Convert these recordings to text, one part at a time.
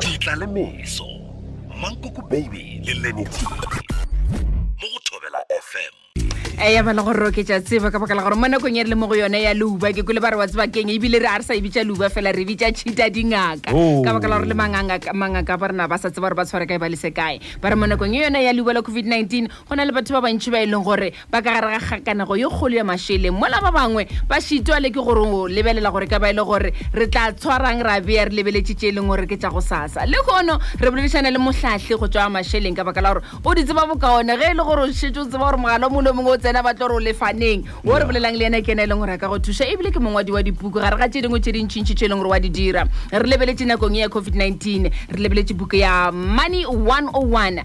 ditla le meso mankoko baby le lenity mo go thobela fm Eh, ya bala gore roke tša tseba ka baka la gore mo nakong e re le mo go yone ya leuba ke kole ba re wa tseba keng ebile re a re sa e bitša leuba fela re bitša tšhita dingaka Oh. ka baka la gore le manganga- mangaka ba rena ba sa tseba gore ba tshware kae ba lese kae ba re mo nakong e yone ya leuba la covid-19 go na le batho ba bantši ba e leng gore ba ka gare ga kgakanego yo kgolo ya mašeleng mola ba bangwe ba šitwa le ke gore o lebelela gore ka ba e le gore re tla tshwarang ra bea re lebeletše tše e leng gore ke tša go sasa le kono re boledišana le mohlahle go tšwa mašeleng ka baka la gore o di tseba bokaone ge e le gore o šetse o tseba gore mogala o mongwe le mongwe o tsena ba tlo gore o lefaneng o re bolelang le ena ke ena e leng gore a ka go thuša ebile ke mongwadi wa dipuku gare ga tše dingwe tše dintšintši tše e leng gore wa di dira re lebeletše nakong ya covid-19 re lebeletše buku ya money 101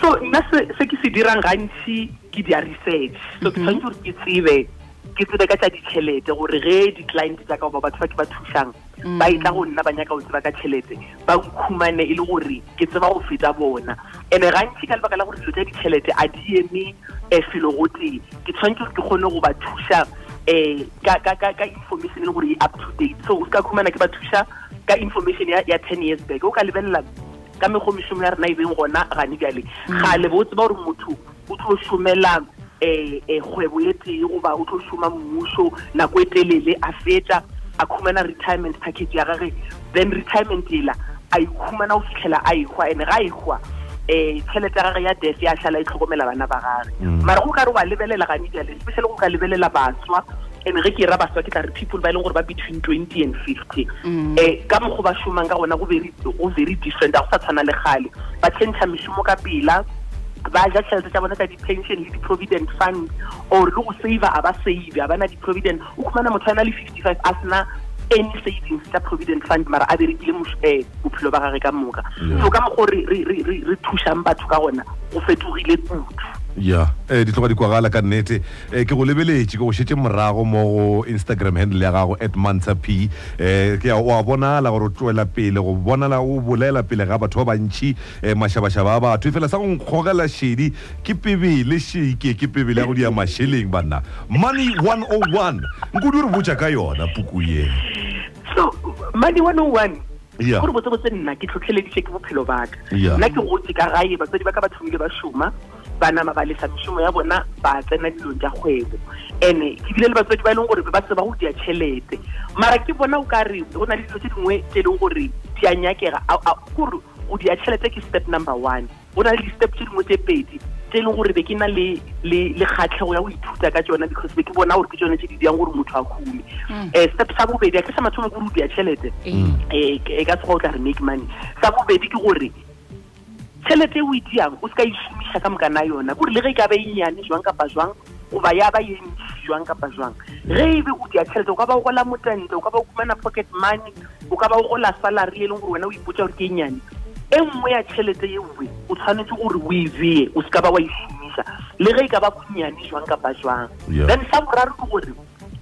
so nna se ke se dirang gantsi ke dia research so ke mhm. tshwanetse gore ke tsebe ke tsebe ka tsa ditšhelete gore ge di-client tsa ka goba batho ba ke ba thusang mm. ba e tla go nna ba nyaka go tseba ka tšhelete ba nkhumane e le gore ke tseba go feta bona and-e gantsi ka lebaka la gore dilo tsa ditšhelete a di eme um felo go tee ke tshwanetse gore ke kgone go ba thusa um ka information e le gore e up to date so o se ka khumana ke ba thusa ka information ya ten years back o ka lebelela ka mekgo mešomo ya rena e beng gona gane bjale mm. ga le bo tseba gore motho o tlo šomelang um um kgwebo e tee goba o tlo šoma mmuso nako e telele a fetša a khumana retirement package ya gage then retirement ela a ikhumana o fitlhela a ehwa ene ga ehwa um tšhelete ya gage ya def ya šala e tlhokomela bana ba gage mm. mara go ka re wa lebelela gane jale especially go ka lebelela batswa and ge ke ra baswa ke tla re people ba e leng gore ba between twenty and fifty um ka mokgo ba šomang ka gona go very different a go sa tshwana le gale ba change mešomo ka pela ba ja tšhelete tša bona ka di-pension le di-provident fund or le go saver a ba save a bana di-provident o khumana motho a na le fifty five a sena any savings tsa provident fund mara a berekile eh, bophelo ba gage ka moka so ka mokgo re thušang batho ka gona go fetogile kutu ya um eh, di tloga di kwagala ka nnete Eh, ke go lebeletše ke go šetse morago mo go instagram handle ya gago at mansa p um ke o a bonala gore o tloela pele go bonala o bolela pele ga batho ba bantšhi um mašabašaba a batho e fela sa go nkgogela šedi ke pebele šeke ke pebele ya go dia mašeleng banna money 101 nkudi o re botša ka yona puku ye so money 101 Yeah. gore botse botse nna ke tlhotlheleditše ke bophelo baka Yeah. nna ke gotse ka gae batsadi ba ka ba thomile ba šoma ba nama ba lesa mešomo ya bona ba tsena dilong tša kgwebo ene ke bile le batswadi ba e leng gore ba tseba go dia tšhelete mara ke bona o ka re go na le dilo tse dingwe tse e leng gore di a nyakega kore o dia tšhelete ke step number one go na le di-step tse dingwe tse pedi tse e leng gore be ke na le kgatlhego ya go ithuta ka tsona because be ke bona gore ke tsone tse di dirang gore motho a khume um step sa bobedi a ke sa mathomo kore o dia tšhelete um ka segoa o tla re make money sa bobedi ke gore tšhelete o itiang o se ka išomiša ka mokana yona kore le ge e ka ba e nyane jwang kapa jwang goba ya ba ye ntši jwang kapa jwang ge e be o dia tšhelete o ka ba o gola motente o ka ba o fumana pocket money o ka ba o gola salary e leng gore wena o ipotsa gore ke e nyane e nngwe ya tšhelete ye nngwe o tshwanetse gore o e beye o se ka ba wa išomiša le ge e ka ba bonnyane jwang kapa jwang then sa boraro ke gore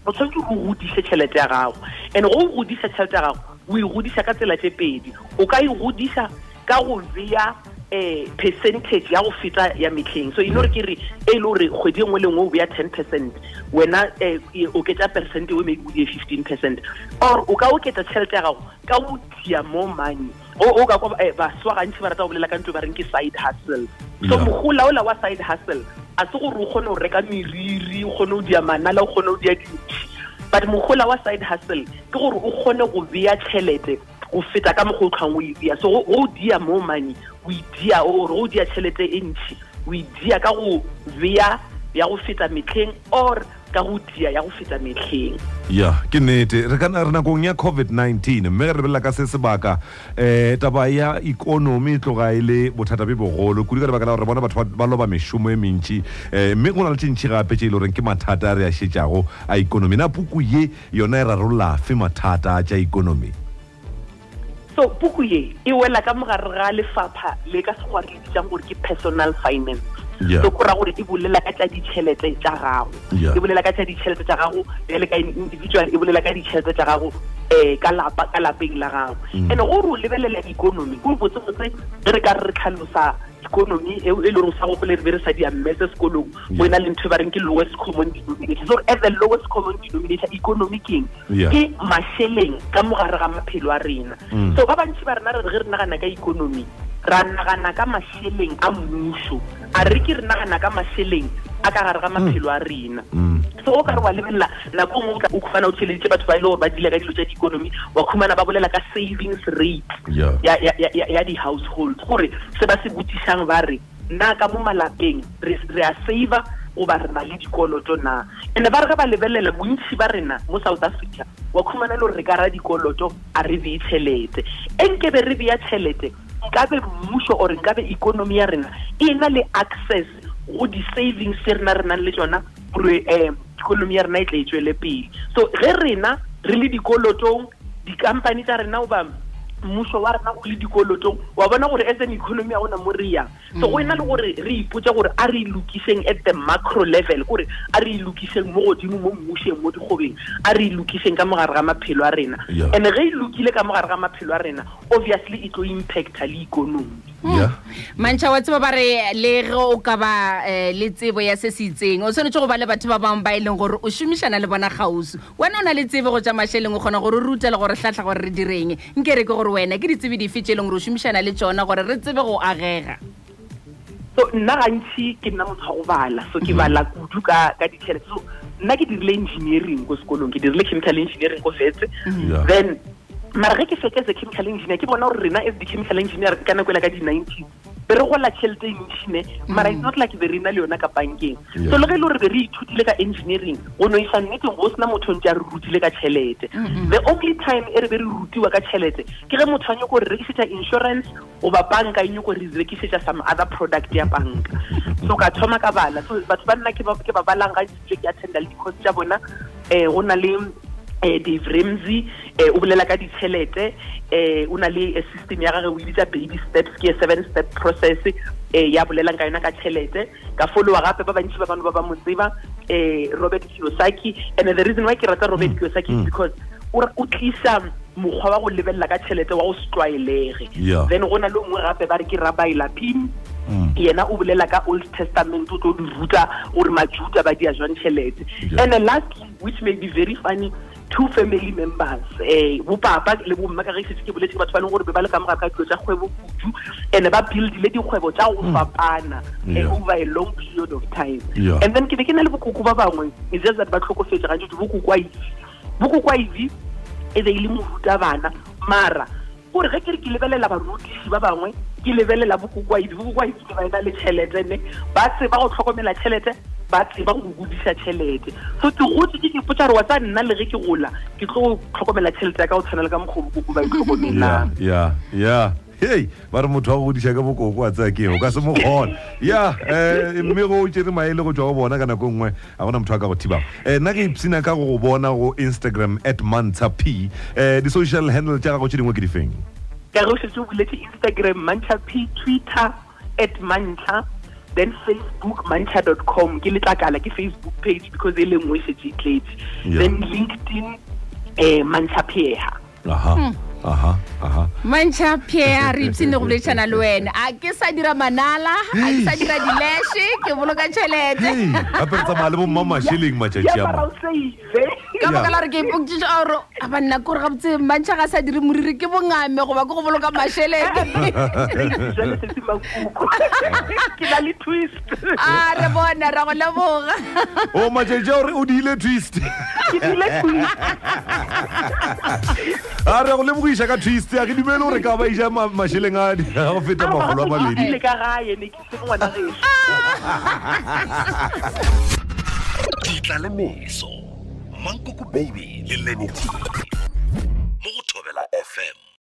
o tshwanetse gore o godise tšhelete ya gago and go o godisa tšhelete ya gago o e godisa ka tsela tse pedi o ka e godisa ka go beya um percentage ya go feta ya metlheng so e le gore ke re e le gore kgwedi e nngwe le nngwe o beya ten percent wena um e oketsa percent ewe maybe o die fifteen percent or o ka oketsa tšhelete ya gago ka go tia mo money o ka kwa eh, baswa gantši ba rata go bolela ka ntlo ba reng ke side hustle so mogola ola wa side hustle a se gore o kgone go reka meriri o kgone go dia manala o kgone go dia dintšhi but mogola wa side hustle ke gore o kgone go beya tšhelete go feta ka mokgwa o tlhwang o idia so go o dia mo money o idia o re o dia tšhelete e ntšhi o idia ka go beya ya go feta metlheng or ka go dia ya go feta metlheng ya ke nete re kana re nakong ya covid-19 mme re lebelela ka se sebaka um taba ya ikonomi e tloga e le bothata be bogolo kudu ka lebaka la gore bona batho ba loba mešomo e mentši um mme go na le tšentšhi gape tše e le goreng ke mathata a re a šetšago a ikonomi na puku ye Yona e rarolafe mathata a tša ikonomi? So puku ye e wela ka mogare ga lefapha le ka sekgwa re bitsang gore ke personal finance. Yeah. So go ra gore e bolela ka tša ditšhelete tša gago. Yeah. E bolela ka tša ditšhelete tša gago ya le ka individual e bolela ka ditšhelete tša gago eh ka lapa ka lapeng la gago. Mm. And go re o lebelela economy go botse botse re ka re tlhalosa ikonomi eo e leng sa gopole re be re sa di ammetse sekolong mo e na le ntho e ba reng ke lowest common denominator so at the lowest common denominator economy keng ke masheleng ka mogare ga maphelo a rena mm. so ba bantši ba rena re re ge re nagana ka economy ra nagana ka masheleng a mmuso a re ke re nagana ka masheleng a ka gare ga mm. maphelo a rena mm. so o ka re wa lebelela nako nngwe o khumana o theleditse batho ba e le gore ba dile ka dilo tsa di-economy wa khumana ba bolela ka savings rate ya di-household gore se ba se botsisang ba re nna ka mo malapeng re a saver goba re na le dikoloto na and-e ba re ge ba lebelela bontšhi ba rena mo south africa wa khumana le gore re ka ra dikoloto a re bee tšhelete e nkebe re beya tšhelete nkabe mmušo or nkabe economy ya rena e na le access go di-savings tse rena re nang le tsona gore um economy ya rena e tla e tswele pele so ge rena re le dikolotong dikampane tsa rena o ba mmuso wa rena o le dikolotong wa bona gore as an economy ya gona mo re yang so go e na le gore re ipotse gore a re lokiseng at the macro level gore a re lokiseng mo godimo mo mmuseng mo dikgobeng a re lokiseng ka mogare ga maphelo a rena and ge e lokile ka mogare ga maphelo a rena obviously e tlo impacta le economy ya mantšha wa tseba ba re le ge o ka ba eh, le tsebo ya se se itseng o tshwanetse go ba le batho ba bangwe ba e leng gore o šomišana le bona kgausi wena o na le tsebe go tša mašeleng o kgona gore o rutela gore hlahla gore re direng nke re ke gore wena ke ditsebe dife tše e leng gore o šomišana le tsona gore re tsebe go agega so nna gantši ke nna motho wa go bala so ke bala kudu ka ka ditšhelete so nna ke dirile engineering ko sekolong ke dirile chemical engineering ko fetse Yeah. then mara ge ke fetsa as a chemical engineer ke bona gore rena as di-chemical engineer ka nako ela ka di-nineteen be re gola tšhelete e ntšhine mara it's not like be re na le yona ka bankeng so le ge e le gore be re ithutile ka engineering go no isa nneteng go sena motho ntse a re rutile ka tšhelete the only time e re be re rutiwa ka tšhelete ke ge motho a nyako gore rekisetsa insurance goba banka e nyoko re rekisetša some other product ya banka so ka thoma ka bala so batho ba nna ke ba balang ga ntse ke attenda le di-course tša bona um go na le um dave ramsey um o bolela ka ditšhelete um o na le system ya gage o e bitsa baby steps ke seven step process um ya bolelang ka yona ka tšhelete ka folowa gape ba bantši ba bano ba ba mo tseba um robert kiyosaki and the reason why ke rata robert mm. kiyosaki is mm. because o tlisa mokgwa wa go lebelela ka tšhelete wa go se tlwaelege then go na le ngwe gape ba re ke rabaela pin mm. yena o bolela ka old testament o tlo di ruta gore majuta ba dia jwang tšhelete and lastly which may be very funny two family members eh bopapa le bomme ka ge setse ke boletse batho ba leng gore be ba le ka moga ka dilo tsa kgwebo kudu and ba buildile dikgwebo tsa go mm. fapana eh, over a long period of time and then ke be ke na le bokoko ba bangwe is just that ba tlhokofetse gantsi bokoko a ivi bokoko a ivi e be e le moruta bana mara gore ge ke re ke lebelela barutiši ba bangwe ke lebelela bokokwaibi bokokwaibi ke ba ena le tšhelete ne ba tseba go tlhokomela tšhelete ba tseba go godisa tšhelete so ke gotse ke kepotsa gore wa tsa nna le ge ke gola ke tlo tlhokomela tšhelete ya ka go tshwana le ka mokgolo koko ba itlhokomelang ya ya hei ba re motho wa go godisa ka bokoko wa tsaya ke o ka se mo kgona ya um mme go o tsere maele go tswa go bona ka nako e nngwe a gona motho a ka go thibago um nna ke ipsina ka go go bona go instagram at mantsha p um di-social handle tša gago tše dingwe ke difeng ka go šetse o buletse instagram mantsha p twitter at mantsha then facebook mantsha dot com ke letlakala ke facebook page because e le nngwe e šetse e tletse then linkedin um mantsha pheega aha hmm. aha aha mantšha pierre re ipsene go boletšana le wena a ke sa dira manala a ke sa dira dileshe ke boloka tšhelete gape re tsamaya le bomma masheleng matšatši ama ka baka la re ke ipoktsiša oro a ba nna kore gabotse mantšha ga sa dire moriri ke bongame goba ke go boloka masheleng a re bona ra go leboga o matšatši a gore o diile twist ke dile queen a re go lebogiša ka twist a ke dumele gore ka ba iša ma- mašeleng a di- a go feta magolo a mabedi ile ka gae ne ke se ngwana gešo ditla le meso mankoko baby le lenity mo go thobela fm